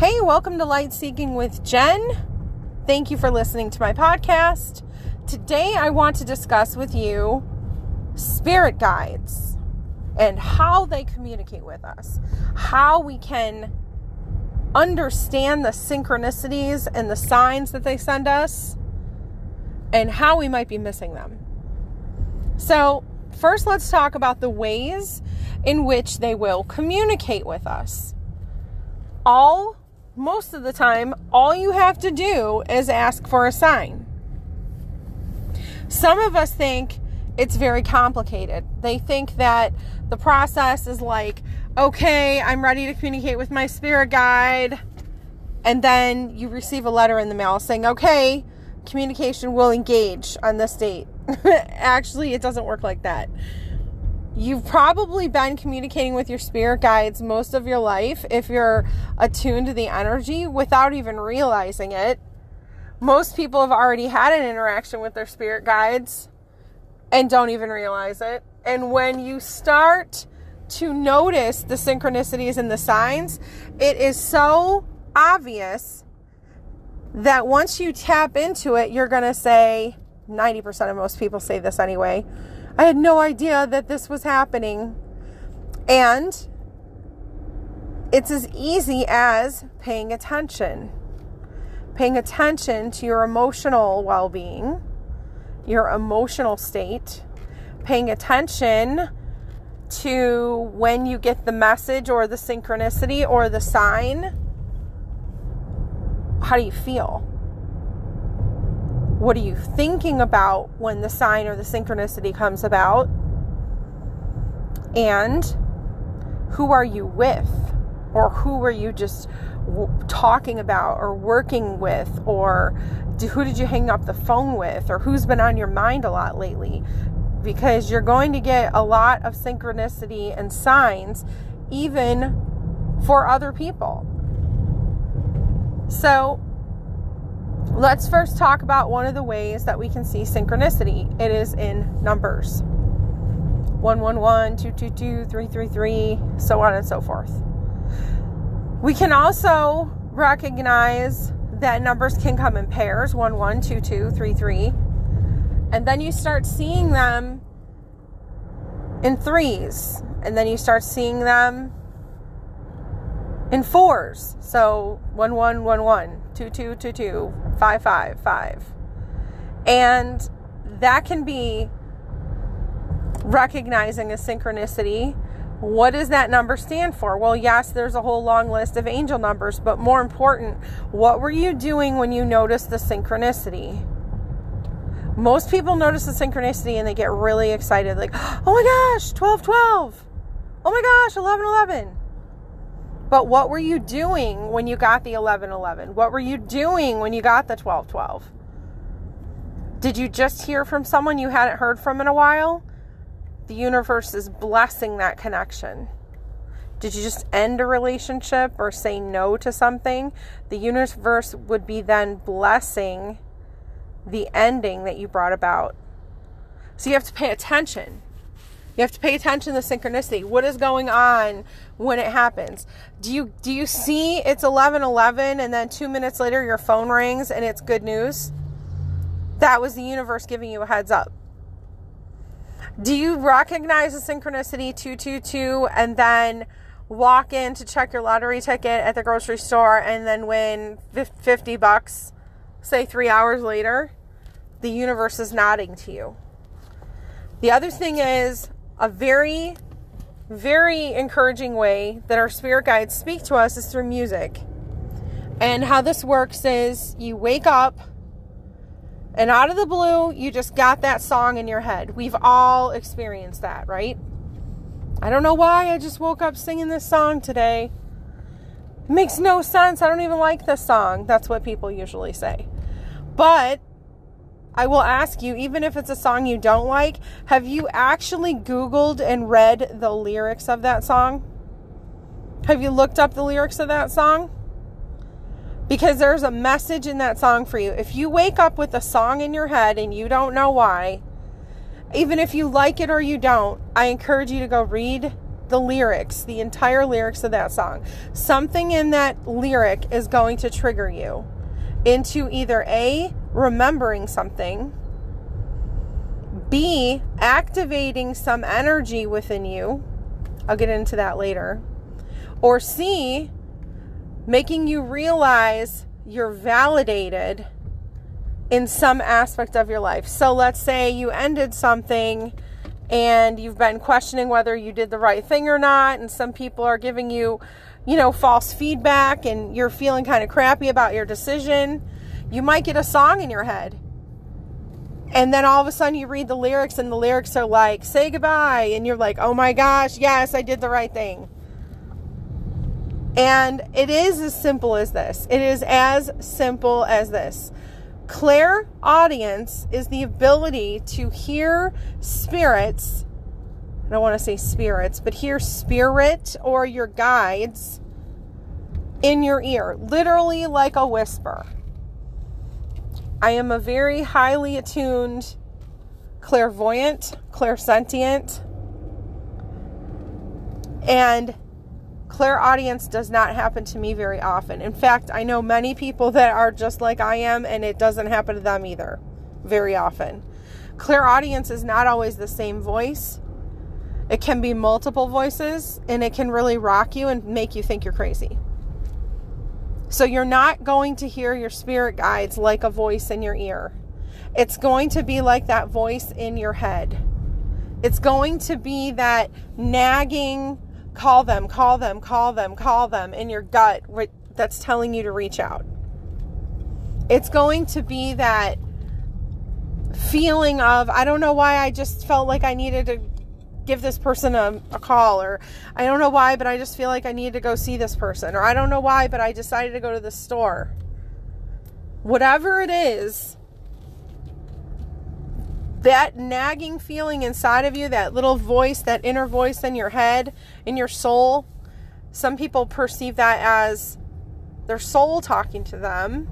Hey, welcome to Light Seeking with Jen. Thank you for listening to my podcast. Today, I want to discuss with you spirit guides and how they communicate with us, how we can understand the synchronicities and the signs that they send us, and how we might be missing them. So, first, let's talk about the ways in which they will communicate with us. All most of the time, all you have to do is ask for a sign. Some of us think it's very complicated. They think that the process is like, okay, I'm ready to communicate with my spirit guide. And then you receive a letter in the mail saying, okay, communication will engage on this date. Actually, it doesn't work like that. You've probably been communicating with your spirit guides most of your life if you're attuned to the energy without even realizing it. Most people have already had an interaction with their spirit guides and don't even realize it. And when you start to notice the synchronicities and the signs, it is so obvious that once you tap into it, you're going to say, 90% of most people say this anyway I had no idea that this was happening. And it's as easy as paying attention. Paying attention to your emotional well being, your emotional state, paying attention to when you get the message or the synchronicity or the sign. How do you feel? What are you thinking about when the sign or the synchronicity comes about? And who are you with? Or who are you just w- talking about or working with? Or do, who did you hang up the phone with? Or who's been on your mind a lot lately? Because you're going to get a lot of synchronicity and signs, even for other people. So, Let's first talk about one of the ways that we can see synchronicity. It is in numbers 111, 222, 333, so on and so forth. We can also recognize that numbers can come in pairs 1, 1, 2, 2, 3, 3. And then you start seeing them in threes. And then you start seeing them in fours. So 1, 1, 1, 1, 2, 2, 2, 2, 5, 5, 5. And that can be recognizing a synchronicity. What does that number stand for? Well, yes, there's a whole long list of angel numbers, but more important, what were you doing when you noticed the synchronicity? Most people notice the synchronicity and they get really excited, like, oh my gosh, 12 12. Oh my gosh, 11 11. But what were you doing when you got the 11 11? What were you doing when you got the 12 12? Did you just hear from someone you hadn't heard from in a while? The universe is blessing that connection. Did you just end a relationship or say no to something? The universe would be then blessing the ending that you brought about. So you have to pay attention. You have to pay attention to synchronicity. What is going on when it happens? Do you do you see it's 11:11 and then 2 minutes later your phone rings and it's good news? That was the universe giving you a heads up. Do you recognize the synchronicity 222 and then walk in to check your lottery ticket at the grocery store and then win 50 bucks say 3 hours later? The universe is nodding to you. The other thing is a very, very encouraging way that our spirit guides speak to us is through music. And how this works is you wake up and out of the blue, you just got that song in your head. We've all experienced that, right? I don't know why I just woke up singing this song today. It makes no sense. I don't even like this song. That's what people usually say. But I will ask you, even if it's a song you don't like, have you actually Googled and read the lyrics of that song? Have you looked up the lyrics of that song? Because there's a message in that song for you. If you wake up with a song in your head and you don't know why, even if you like it or you don't, I encourage you to go read the lyrics, the entire lyrics of that song, something in that lyric is going to trigger you into either A, remembering something, B, activating some energy within you. I'll get into that later. Or C, making you realize you're validated in some aspect of your life. So let's say you ended something and you've been questioning whether you did the right thing or not, and some people are giving you, you know, false feedback and you're feeling kind of crappy about your decision. You might get a song in your head. And then all of a sudden you read the lyrics and the lyrics are like, say goodbye. And you're like, oh my gosh, yes, I did the right thing. And it is as simple as this. It is as simple as this. Clairaudience is the ability to hear spirits. I don't want to say spirits, but hear spirit or your guides in your ear, literally like a whisper. I am a very highly attuned clairvoyant, clairsentient, and clairaudience does not happen to me very often. In fact, I know many people that are just like I am, and it doesn't happen to them either very often. Clairaudience is not always the same voice. It can be multiple voices, and it can really rock you and make you think you're crazy. So you're not going to hear your spirit guides like a voice in your ear. It's going to be like that voice in your head. It's going to be that nagging, call them, call them, call them, call them in your gut that's telling you to reach out. It's going to be that feeling of, I don't know why I just felt like I needed to give this person a, a call or I don't know why, but I just feel like I need to go see this person or I don't know why, but I decided to go to the store. Whatever it is, that nagging feeling inside of you, that little voice, that inner voice in your head, in your soul, some people perceive that as their soul talking to them.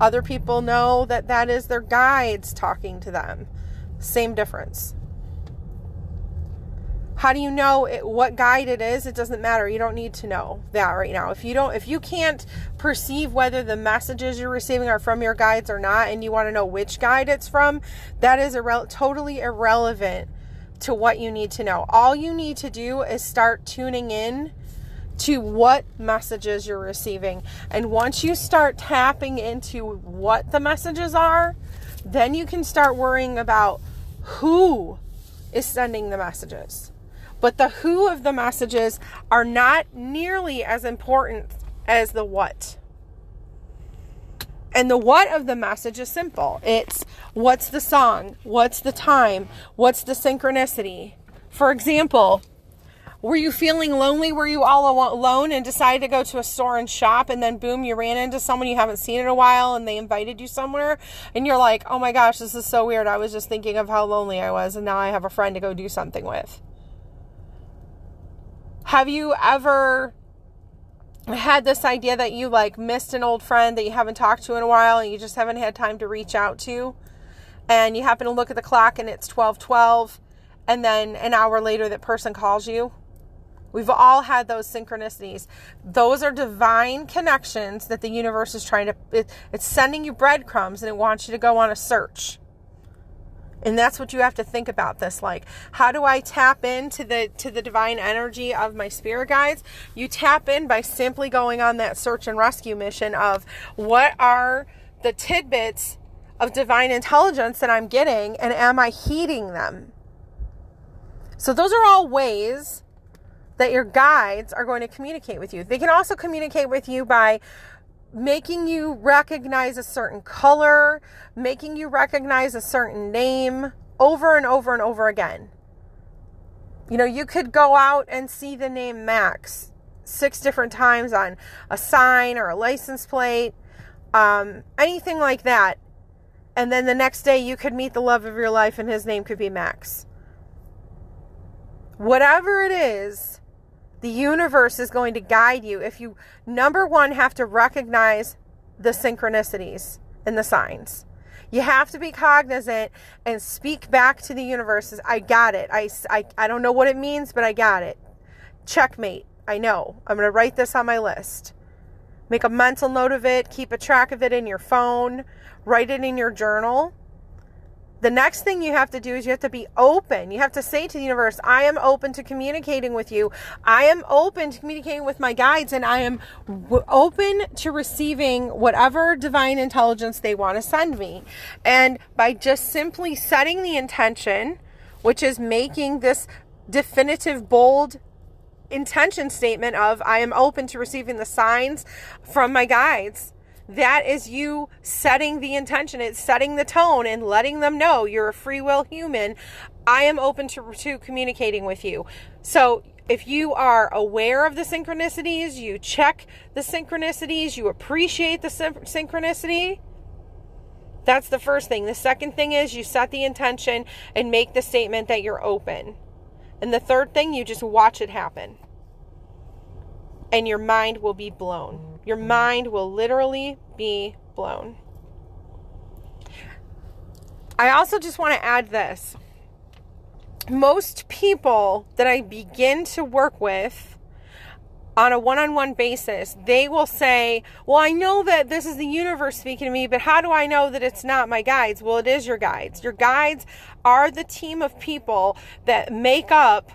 Other people know that that is their guides talking to them. Same difference. How do you know it, what guide it is? It doesn't matter. You don't need to know that right now. If you don't, if you can't perceive whether the messages you're receiving are from your guides or not, and you want to know which guide it's from, that is irre- totally irrelevant to what you need to know. All you need to do is start tuning in to what messages you're receiving. And once you start tapping into what the messages are, then you can start worrying about who is sending the messages. But the who of the messages are not nearly as important as the what. And the what of the message is simple it's what's the song? What's the time? What's the synchronicity? For example, were you feeling lonely? Were you all alone and decided to go to a store and shop and then boom, you ran into someone you haven't seen in a while and they invited you somewhere and you're like, oh my gosh, this is so weird. I was just thinking of how lonely I was and now I have a friend to go do something with. Have you ever had this idea that you like missed an old friend that you haven't talked to in a while and you just haven't had time to reach out to? And you happen to look at the clock and it's 12:12 and then an hour later that person calls you? We've all had those synchronicities. Those are divine connections that the universe is trying to it, it's sending you breadcrumbs and it wants you to go on a search. And that's what you have to think about this like. How do I tap into the to the divine energy of my spirit guides? You tap in by simply going on that search and rescue mission of what are the tidbits of divine intelligence that I'm getting and am I heeding them? So those are all ways that your guides are going to communicate with you. They can also communicate with you by making you recognize a certain color, making you recognize a certain name over and over and over again. You know, you could go out and see the name Max six different times on a sign or a license plate, um, anything like that. And then the next day you could meet the love of your life and his name could be Max. Whatever it is, the universe is going to guide you if you, number one, have to recognize the synchronicities and the signs. You have to be cognizant and speak back to the universe. I got it. I, I, I don't know what it means, but I got it. Checkmate. I know. I'm going to write this on my list. Make a mental note of it, keep a track of it in your phone, write it in your journal. The next thing you have to do is you have to be open. You have to say to the universe, I am open to communicating with you. I am open to communicating with my guides, and I am w- open to receiving whatever divine intelligence they want to send me. And by just simply setting the intention, which is making this definitive, bold intention statement of I am open to receiving the signs from my guides. That is you setting the intention. It's setting the tone and letting them know you're a free will human. I am open to, to communicating with you. So if you are aware of the synchronicities, you check the synchronicities, you appreciate the synchronicity. That's the first thing. The second thing is you set the intention and make the statement that you're open. And the third thing, you just watch it happen. And your mind will be blown. Your mind will literally be blown. I also just want to add this. Most people that I begin to work with on a one on one basis, they will say, Well, I know that this is the universe speaking to me, but how do I know that it's not my guides? Well, it is your guides. Your guides are the team of people that make up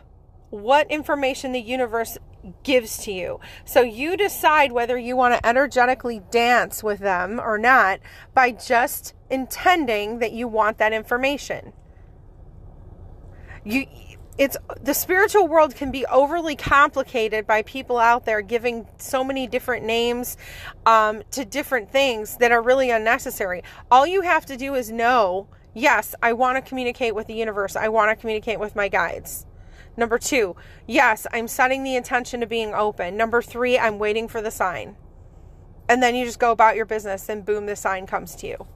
what information the universe gives to you. So you decide whether you want to energetically dance with them or not by just intending that you want that information. You it's the spiritual world can be overly complicated by people out there giving so many different names um, to different things that are really unnecessary. All you have to do is know yes, I want to communicate with the universe, I want to communicate with my guides. Number two, yes, I'm setting the intention to being open. Number three, I'm waiting for the sign. And then you just go about your business and boom, the sign comes to you.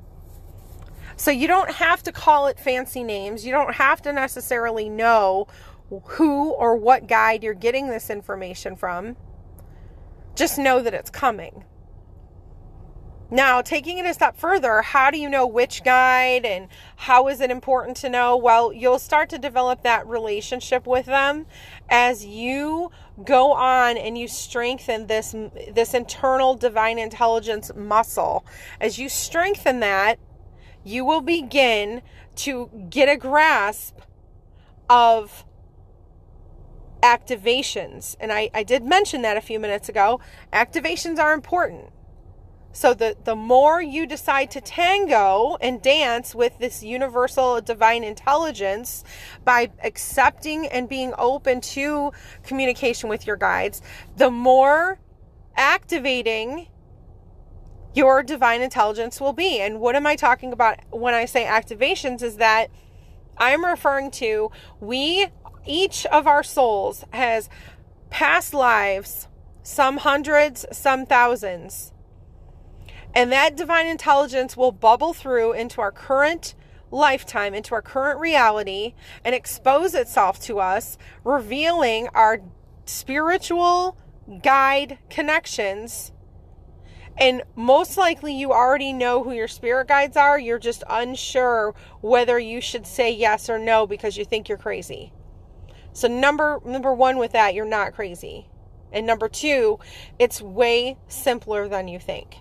So you don't have to call it fancy names. You don't have to necessarily know who or what guide you're getting this information from. Just know that it's coming. Now, taking it a step further, how do you know which guide and how is it important to know? Well, you'll start to develop that relationship with them as you go on and you strengthen this this internal divine intelligence muscle. As you strengthen that, you will begin to get a grasp of activations. And I, I did mention that a few minutes ago. Activations are important. So the, the more you decide to tango and dance with this universal divine intelligence by accepting and being open to communication with your guides, the more activating your divine intelligence will be. And what am I talking about when I say activations is that I'm referring to we, each of our souls has past lives, some hundreds, some thousands. And that divine intelligence will bubble through into our current lifetime, into our current reality, and expose itself to us, revealing our spiritual guide connections and most likely, you already know who your spirit guides are. You're just unsure whether you should say yes or no because you think you're crazy. So, number, number one with that, you're not crazy. And number two, it's way simpler than you think.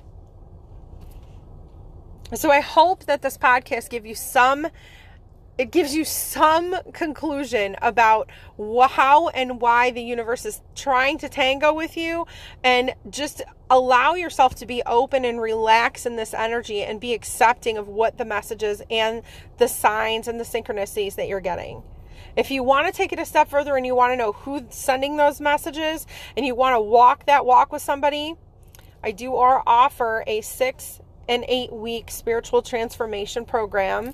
So, I hope that this podcast give you some it gives you some conclusion about how and why the universe is trying to tango with you and just allow yourself to be open and relax in this energy and be accepting of what the messages and the signs and the synchronicities that you're getting. If you want to take it a step further and you want to know who's sending those messages and you want to walk that walk with somebody, I do offer a six and eight week spiritual transformation program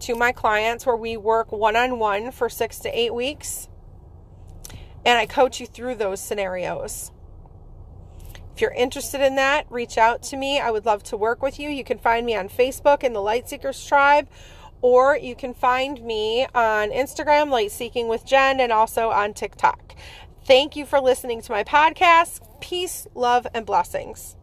to my clients where we work one on one for six to eight weeks. And I coach you through those scenarios. If you're interested in that, reach out to me. I would love to work with you. You can find me on Facebook in the Light Seekers Tribe, or you can find me on Instagram, Light Seeking with Jen, and also on TikTok. Thank you for listening to my podcast. Peace, love, and blessings.